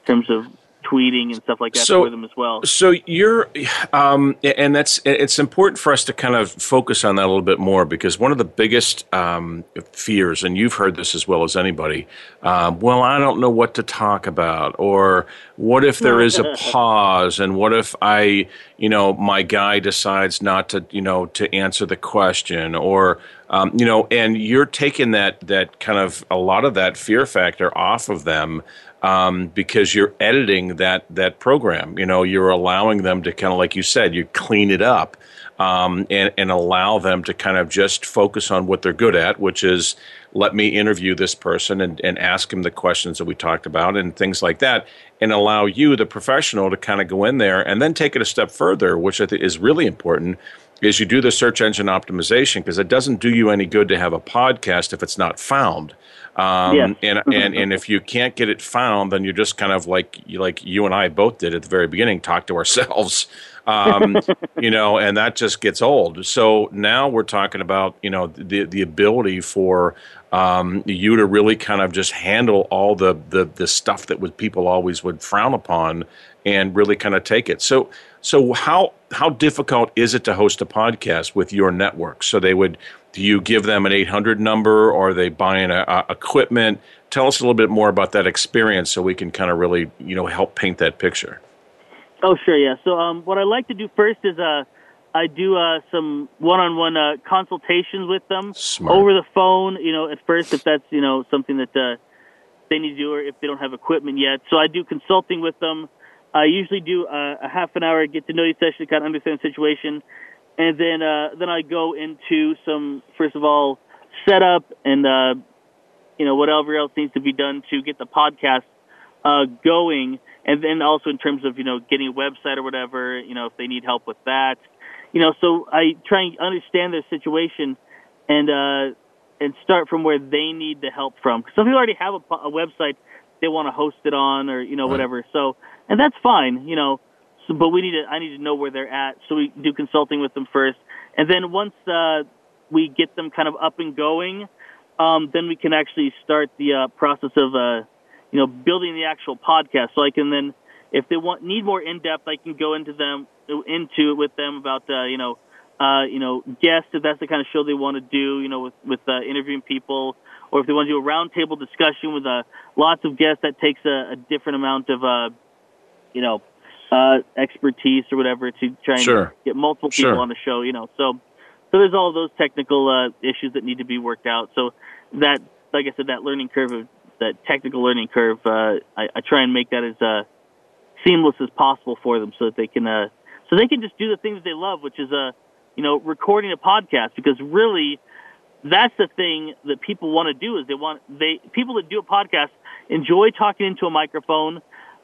in terms of tweeting and stuff like that so, for them as well. So you're, um, and that's it's important for us to kind of focus on that a little bit more because one of the biggest um, fears, and you've heard this as well as anybody, um, well, I don't know what to talk about, or what if there is a pause, and what if I, you know, my guy decides not to, you know, to answer the question, or um, you know, and you're taking that that kind of a lot of that fear factor off of them um, because you're editing that that program. You know, you're allowing them to kind of, like you said, you clean it up um, and and allow them to kind of just focus on what they're good at, which is let me interview this person and, and ask him the questions that we talked about and things like that, and allow you, the professional, to kind of go in there and then take it a step further, which I think is really important is you do the search engine optimization because it doesn't do you any good to have a podcast if it's not found. Um, and, and, and if you can't get it found, then you're just kind of like, like you and I both did at the very beginning, talk to ourselves, um, you know, and that just gets old. So now we're talking about, you know, the, the ability for um, you to really kind of just handle all the, the, the stuff that would people always would frown upon and really kind of take it. So, so how how difficult is it to host a podcast with your network? So they would do you give them an 800 number or are they buying a, a equipment? Tell us a little bit more about that experience so we can kind of really, you know, help paint that picture. Oh, sure, yeah. So um, what I like to do first is uh, I do uh, some one-on-one uh, consultations with them Smart. over the phone. You know, at first, if that's you know something that uh, they need to do, or if they don't have equipment yet. So I do consulting with them. I usually do a, a half an hour get to know you session to kind of understand the situation, and then uh, then I go into some first of all setup and uh, you know whatever else needs to be done to get the podcast uh, going, and then also in terms of you know getting a website or whatever, you know if they need help with that, you know. So I try and understand their situation and uh, and start from where they need the help from. Some people already have a, a website they want to host it on or you know Right. whatever. So and that's fine, you know. So, but we need to I need to know where they're at, so we do consulting with them first, and then once uh, we get them kind of up and going, um, then we can actually start the uh, process of uh, you know building the actual podcast. So I can then, if they want need more in depth, I can go into them into it with them about uh, you know uh, you know, guests if that's the kind of show they want to do, you know, with with uh, interviewing people, or if they want to do a roundtable discussion with uh, lots of guests, that takes a, a different amount of, uh, you know, uh, expertise or whatever to try and Sure. get multiple people Sure. on the show, you know. So, so there's all those technical uh, issues that need to be worked out. So that, like I said, that learning curve, of, that technical learning curve, uh, I, I try and make that as uh, seamless as possible for them, so that they can, uh, so they can just do the things they love, which is, uh, you know, recording a podcast. Because really, that's the thing that people want to do is they want they people that do a podcast enjoy talking into a microphone.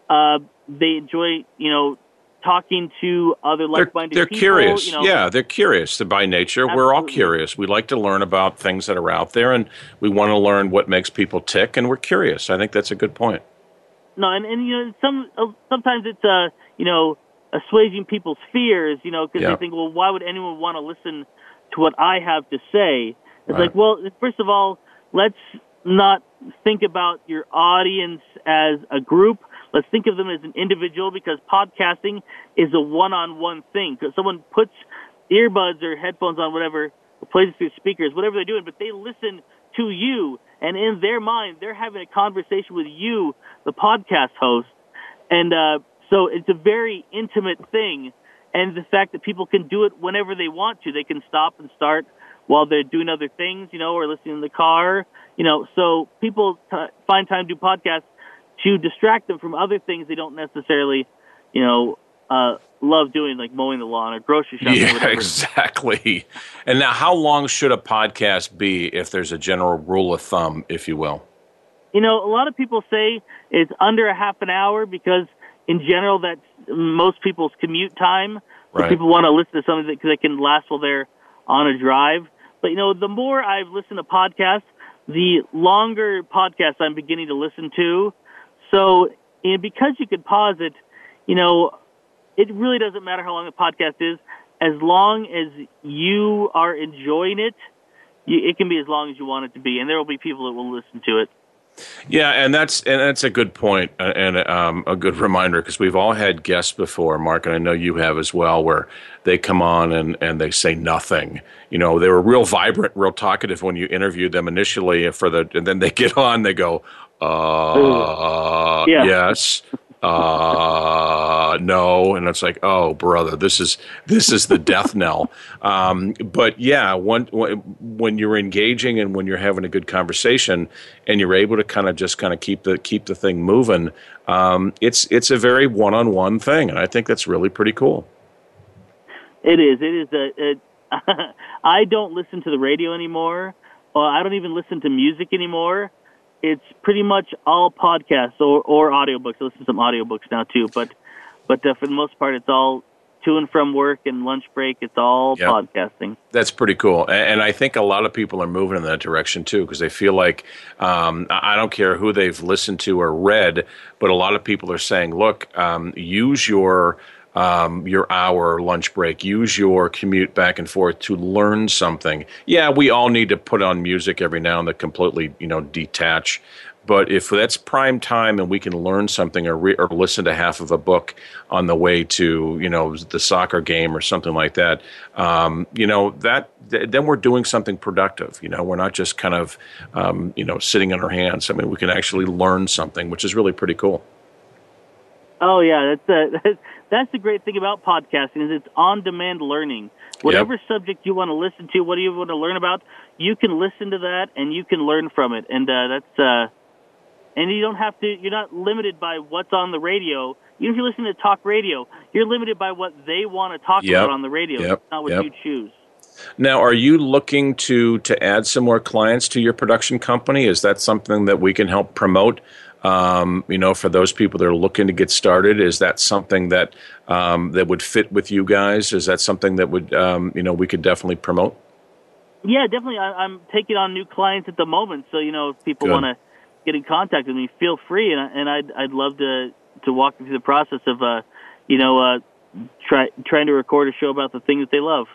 Uh, they enjoy, you know, talking to other They're, like-minded they're people. curious. You know, yeah, they're curious by nature. We're all curious. We like to learn about things that are out there, and we want to learn what makes people tick, and we're curious. I think that's a good point. No, and, and you know, some uh, sometimes it's uh, you know, assuaging people's fears, you know, because Yeah. they think, well, why would anyone want to listen to what I have to say? It's Right. like, well, first of all, let's not think about your audience as a group. Let's think of them as an individual because podcasting is a one-on-one thing. Because someone puts earbuds or headphones on, whatever, or plays it through speakers, whatever they're doing, but they listen to you, and in their mind, they're having a conversation with you, the podcast host, and uh, so it's a very intimate thing. And the fact that people can do it whenever they want to, they can stop and start while they're doing other things, you know, or listening in the car, you know. So people t- find time to do podcasts to distract them from other things they don't necessarily, you know, uh, love doing, like mowing the lawn or grocery shopping. or Yeah, whatever. exactly. And now, how long should a podcast be if there's a general rule of thumb, if you will? You know, a lot of people say it's under a half an hour because, in general, that's most people's commute time. Right. people want to listen to something that, 'cause they can last while they're on a drive. But you know, the more I've listened to podcasts, the longer podcasts I'm beginning to listen to. So, and because you could pause it, you know, it really doesn't matter how long the podcast is, as long as you are enjoying it. You, it can be as long as you want it to be, and there will be people that will listen to it. Yeah, and that's and that's a good uh, and um, a good reminder because we've all had guests before, Marc, and I know you have as well, where they come on and, and they say nothing. You know, they were real vibrant, real talkative when you interviewed them initially, for the and then they get on, they go, uh, Yeah. yes, uh, no, and it's like, oh, brother, this is this is the death knell. Um, but yeah, when when you're engaging and when you're having a good conversation, and you're able to kind of just kind of keep the keep the thing moving, um, it's it's a very one on one thing, and I think that's really pretty cool. It is. It is a. It, I don't listen to the radio anymore. I don't even listen to music anymore. It's pretty much all podcasts or or audiobooks. I listen to some audiobooks now too, but but uh, for the most part, it's all to and from work and lunch break. It's all Yep. podcasting. That's pretty cool, and I think a lot of people are moving in that direction too because they feel like um, I I don't care who they've listened to or read, but a lot of people are saying, "Look, um, use your um, your hour lunch break, use your commute back and forth to learn something." Yeah, we all need to put on music every now and then, completely, you know, detach. But if that's prime time and we can learn something or, re- or listen to half of a book on the way to, you know, the soccer game or something like that, um, you know, that th- then we're doing something productive. You know, we're not just kind of, um, you know, sitting on our hands. I mean, we can actually learn something, which is really pretty cool. Oh yeah, that's uh, that's that's the great thing about podcasting is it's on-demand learning. Whatever subject you want to listen to, what do you want to learn about, you can listen to that and you can learn from it. And uh, that's uh, and you don't have to. You're not limited by what's on the radio. Even if you're listening to talk radio, you're limited by what they want to talk Yep. about on the radio. Yep. It's not what Yep. you choose. Now, are you looking to to add some more clients to your production company? Is that something that we can help promote? Um, you know, for those people that are looking to get started, is that something that um, that would fit with you guys? Is that something that would um, you know we could definitely promote? Yeah, definitely. I, I'm taking on new clients at the moment, so you know, if people want to get in contact with me, feel free, and, and I'd I'd love to to walk them through the process of, uh, you know, uh, try trying to record a show about the things that they love.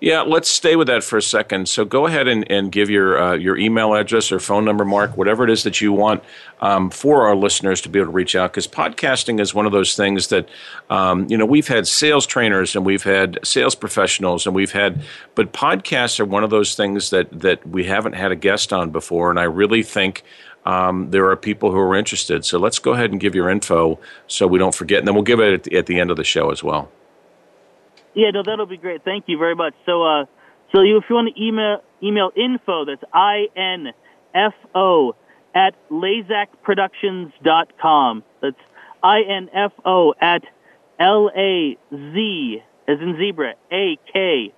Yeah, let's stay with that for a second. So go ahead and, and give your uh, your email address or phone number, Marc, whatever it is that you want um, for our listeners to be able to reach out. Because podcasting is one of those things that um, you know we've had sales trainers and we've had sales professionals and we've had, but podcasts are one of those things that that we haven't had a guest on before. And I really think um, there are people who are interested. So let's go ahead and give your info so we don't forget, and then we'll give it at the, at the end of the show as well. Yeah, no, that'll be great. Thank you very much. So, uh, so you, if you want to email email info, that's i n f o at lazakproductions.com. That's i n f o at l a z as in zebra a k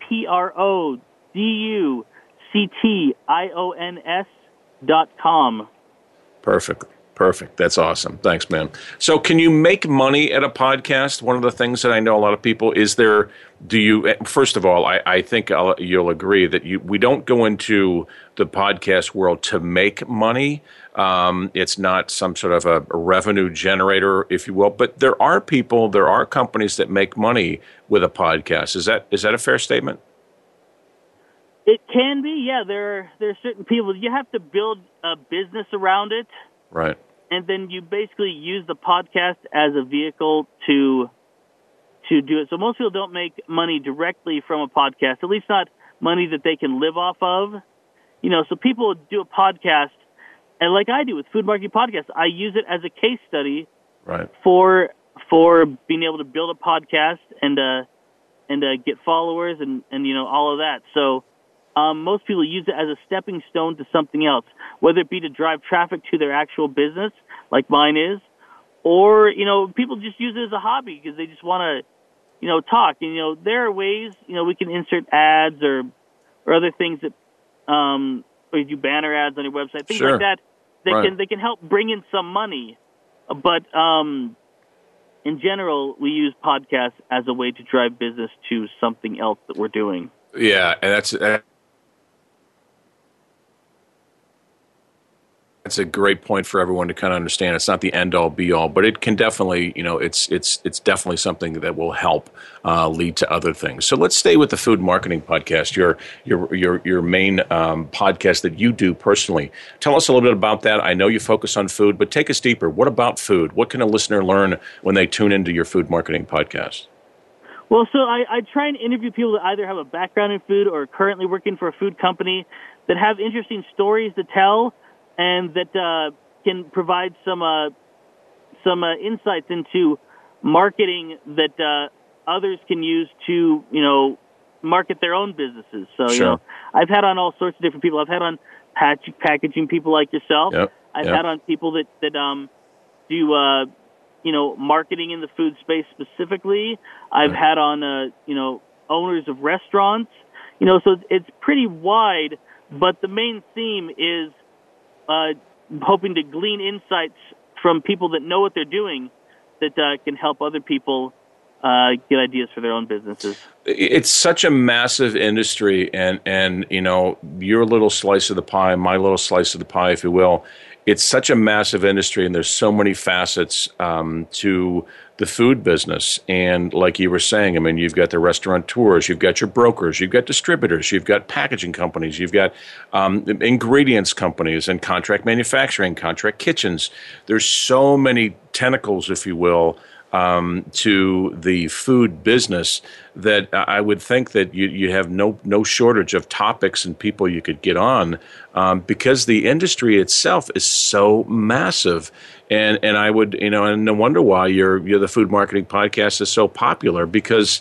p r o d u c t i o n s dot com. Perfect. Perfect. That's awesome. Thanks, man. So, can you make money at a podcast? One of the things that I know a lot of people is there. Do you? First of all, I, I think I'll, you'll agree that you we don't go into the podcast world to make money. Um, it's not some sort of a, revenue generator, if you will. But there are people, there are companies that make money with a podcast. Is that is that a fair statement? It can be, yeah. There, there are certain people. You have to build a business around it, right? And then you basically use the podcast as a vehicle to to do it. So most people don't make money directly from a podcast, at least not money that they can live off of. You know, so people do a podcast, and like I do with Food Marketing Podcast, I use it as a case study, right? For for being able to build a podcast and uh and uh, get followers and and you know all of that. So um, most people use it as a stepping stone to something else, whether it be to drive traffic to their actual business, like mine is, or you know, people just use it as a hobby because they just want to, you know, talk. And you know, there are ways, you know, we can insert ads or or other things that, um, or you do banner ads on your website, things sure. like that. They right. can they can help bring in some money, but um, in general, we use podcasts as a way to drive business to something else that we're doing. Yeah, and that's. Uh, That's a great point for everyone to kind of understand. It's not the end all be all, but it can definitely, you know, it's it's it's definitely something that will help uh, lead to other things. So let's stay with the food marketing podcast, your your your your main um, podcast that you do personally. Tell us a little bit about that. I know you focus on food, but take us deeper. What about food? What can a listener learn when they tune into your food marketing podcast? Well, so I, I try and interview people that either have a background in food or are currently working for a food company that have interesting stories to tell and that uh, can provide some uh, some uh, insights into marketing that uh, others can use to you know market their own businesses. So sure. you know, I've had on all sorts of different people. I've had on patch- packaging people like yourself. Yep. I've yep. had on people that that um, do uh, you know marketing in the food space specifically. I've had on uh, you know owners of restaurants. You know, so it's pretty wide. But the main theme is uh, hoping to glean insights from people that know what they're doing that uh, can help other people uh, get ideas for their own businesses. It's such a massive industry, and and you know your little slice of the pie, my little slice of the pie, if you will. It's such a massive industry, and there's so many facets um, to the food business. And like you were saying, I mean, you've got the restaurateurs, you've got your brokers, you've got distributors, you've got packaging companies, you've got um, ingredients companies, and contract manufacturing, contract kitchens. There's so many tentacles, if you will, um, to the food business that I would think that you, you have no no shortage of topics and people you could get on um, because the industry itself is so massive and and I would you know and no wonder why your your the food marketing podcast is so popular because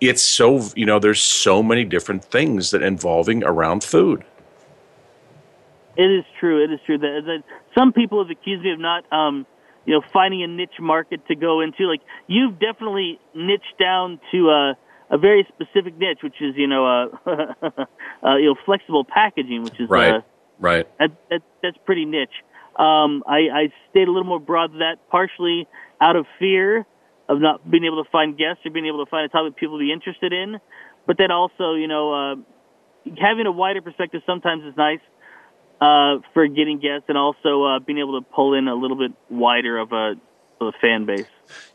it's so you know there's so many different things that involving around food. It is true. It is true that, that some people have accused me of not. Um, you know, finding a niche market to go into. Like you've definitely niched down to a, a very specific niche, which is you know, uh, uh, you know, flexible packaging, which is right, uh, right. That, that that's pretty niche. Um, I, I stayed a little more broad than that, partially out of fear of not being able to find guests or being able to find a topic people would be interested in, but then also, you know, uh, having a wider perspective sometimes is nice uh, for getting guests and also uh, being able to pull in a little bit wider of a of a fan base.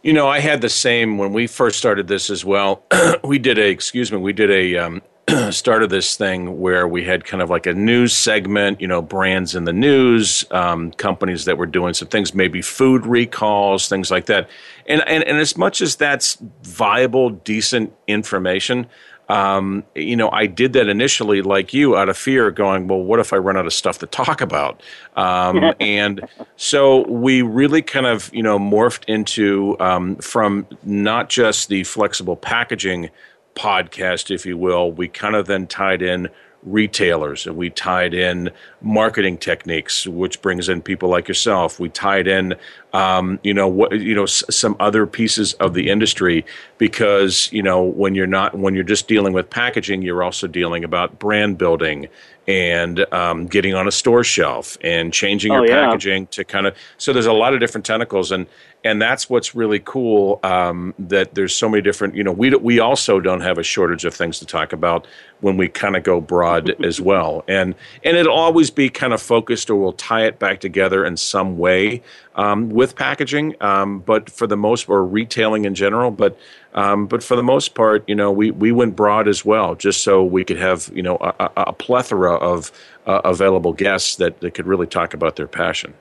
You know, I had the same when we first started this as well. we did a, excuse me, we did a um, started this thing where we had kind of like a news segment, you know, brands in the news, um, companies that were doing some things, maybe food recalls, things like that. And, and, and as much as that's viable, decent information, um, you know, I did that initially, like you, out of fear, going, well, what if I run out of stuff to talk about? Um, and so we really kind of, you know, morphed into um, from not just the flexible packaging podcast, if you will, we kind of then tied in retailers and we tied in marketing techniques which brings in people like yourself. We tied in um, you know what you know s- some other pieces of the industry because you know when you're not when you're just dealing with packaging you're also dealing about brand building and um, getting on a store shelf and changing Oh, your yeah. packaging to kind of so there's a lot of different tentacles and and that's what's really cool um, that there's so many different you know we we also don't have a shortage of things to talk about when we kind of go broad as well and and it'll always be kind of focused or we'll tie it back together in some way um, with packaging um, but for the most or retailing in general but um, but for the most part you know we we went broad as well just so we could have you know a, a, plethora of uh, available guests that, that could really talk about their passion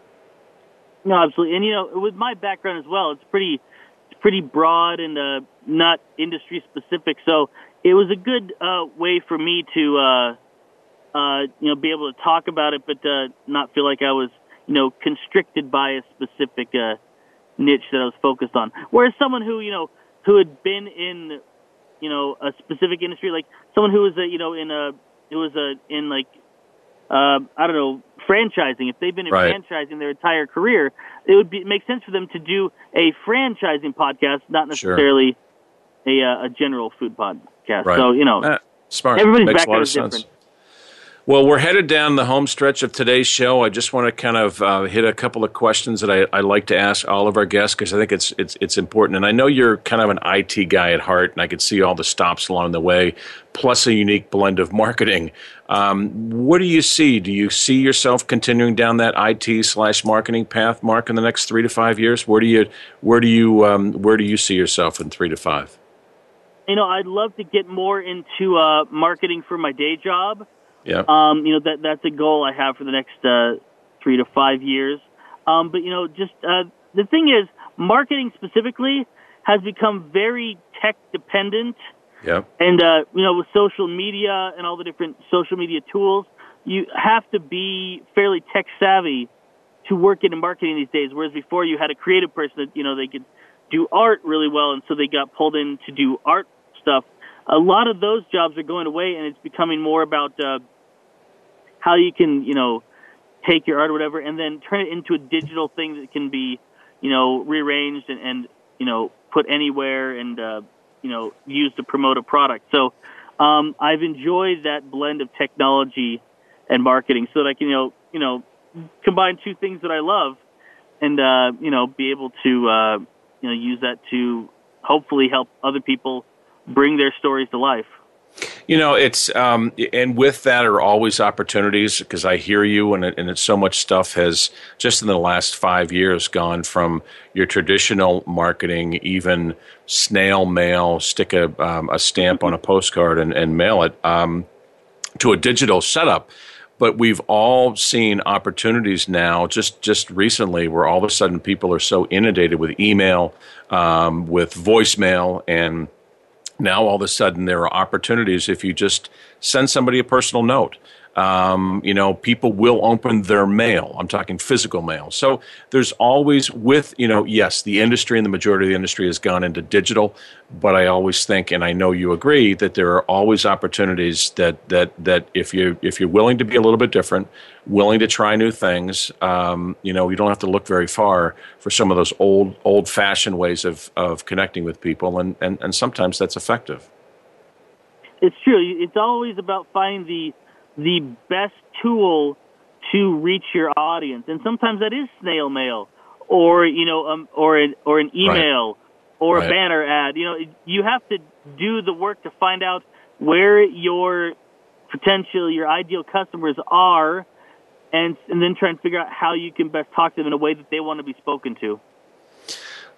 No, absolutely. And you know, with my background as well, it's pretty, it's pretty broad and uh, not industry specific. So it was a good uh, way for me to, uh, uh, you know, be able to talk about it, but uh, not feel like I was, you know, constricted by a specific niche that I was focused on. Whereas someone who, you know, who had been in, you know, a specific industry, like someone who was, a, you know, in a, who was a, in like uh, I don't know, franchising. If they've been in Right. franchising their entire career, it would be, make sense for them to do a franchising podcast, not Sure. necessarily a, uh, a general food podcast. Right. So, you know, Eh, smart. everybody's Makes a lot background of is sense. Well, we're headed down the home stretch of today's show. I just want to kind of uh, hit a couple of questions that I, I like to ask all of our guests because I think it's it's it's important. And I know you're kind of an IT guy at heart, and I could see all the stops along the way, plus a unique blend of marketing. Um, what do you see? Do you see yourself continuing down that IT slash marketing path, Marc, in the next three to five years? Where do you where do you um, where do you see yourself in three to five? You know, I'd love to get more into uh, marketing for my day job. Yeah. Um, you know, that that's a goal I have for the next uh, three to five years. Um, but you know, just uh, the thing is, marketing specifically has become very tech dependent. yeah. And uh, you know, with social media and all the different social media tools, you have to be fairly tech savvy to work in marketing these days. Whereas before, you had a creative person that you know they could do art really well, and so they got pulled in to do art stuff. A lot of those jobs are going away, and it's becoming more about uh, how you can you know take your art or whatever, and then turn it into a digital thing that can be you know rearranged and, and you know put anywhere and uh, you know used to promote a product. So um, I've enjoyed that blend of technology and marketing, so that I can you know you know combine two things that I love, and uh, you know be able to uh, you know use that to hopefully help other people bring their stories to life. You know, it's um, and with that are always opportunities because I hear you, and it, and it's so much stuff has just in the last five years gone from your traditional marketing, even snail mail, stick a um, a stamp on a postcard and, and mail it, um, to a digital setup. But we've all seen opportunities now, just just recently, where all of a sudden people are so inundated with email, um, with voicemail, and now all of a sudden there are opportunities if you just send somebody a personal note um, you know people will open their mail. I'm talking physical mail. So there's always with you know yes the industry and the majority of the industry has gone into digital but i always think and i know you agree that there are always opportunities that that that if you if you're willing to be a little bit different willing to try new things um, you know you don't have to look very far for some of those old old fashioned ways of of connecting with people and and, and sometimes that's effective. It's true. It's always about finding the the best tool to reach your audience, and sometimes that is snail mail, or you know, um, or an or an email, or Right. a banner ad. You know, you have to do the work to find out where your potential, your ideal customers are, and and then try and figure out how you can best talk to them in a way that they want to be spoken to.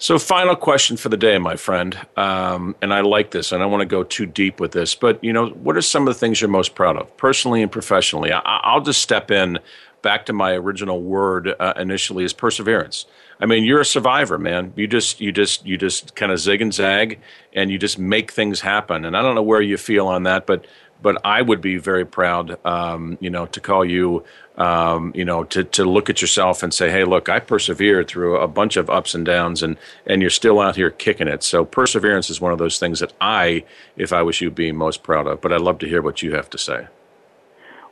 So, final question for the day, my friend. Um, and I like this, and I want to go too deep with this, but you know, what are some of the things you're most proud of, personally and professionally? I- will just step in back to my original word uh, initially is perseverance. I mean, you're a survivor, man. You just, you just, you just kind of zig and zag, and you just make things happen. And I don't know where you feel on that, but but I would be very proud, um, you know, to call you, um, you know, to, to look at yourself and say, hey, look, I persevered through a bunch of ups and downs, and and you're still out here kicking it. So perseverance is one of those things that I, if I was you, be most proud of. But I'd love to hear what you have to say.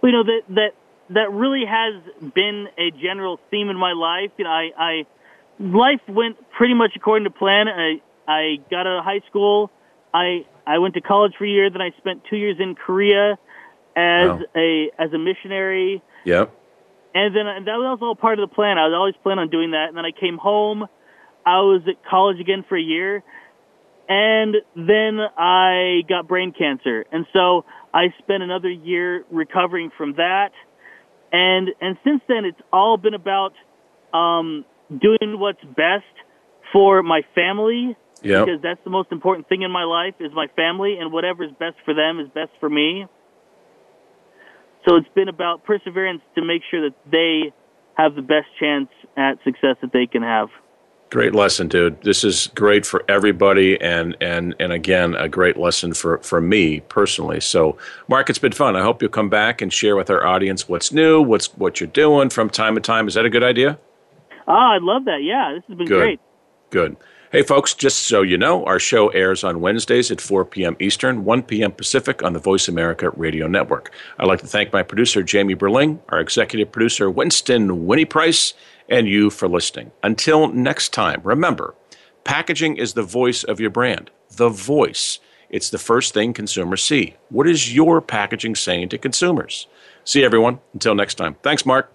Well, you know that that that really has been a general theme in my life. You know, I, I life went pretty much according to plan. I I got out of high school. I I went to college for a year. Then I spent two years in Korea as wow. a as a missionary. Yep. And then and that was all part of the plan. I was always planning on doing that. And then I came home. I was at college again for a year, and then I got brain cancer. And so I spent another year recovering from that. And and since then, it's all been about um, doing what's best for my family Yep. Because that's the most important thing in my life is my family, and whatever is best for them is best for me. So it's been about perseverance to make sure that they have the best chance at success that they can have. Great lesson, dude. This is great for everybody, and and and again, a great lesson for for me personally. So, Marc, it's been fun. I hope you'll come back and share with our audience what's new, what's what you're doing from time to time. Is that a good idea? Ah, I love that. Yeah, this has been good. great. Good. Hey, folks, just so you know, our show airs on Wednesdays at 4 p.m. Eastern, 1 p.m. Pacific on the Voice America Radio Network. I'd like to thank my producer, Jamie Berling, our executive producer, Winston Winnie Price, and you for listening. Until next time, remember, packaging is the voice of your brand. The voice. It's the first thing consumers see. What is your packaging saying to consumers? See everyone. Until next time. Thanks, Marc.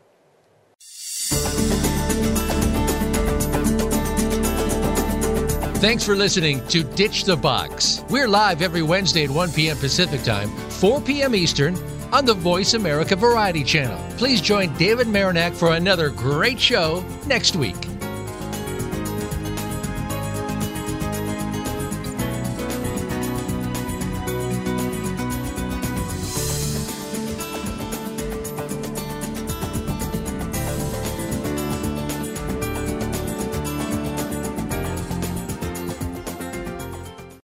Thanks for listening to Ditch the Box. We're live every Wednesday at 1 p.m. Pacific Time, 4 p.m. Eastern on the Voice America Variety Channel. Please join David Marinak for another great show next week.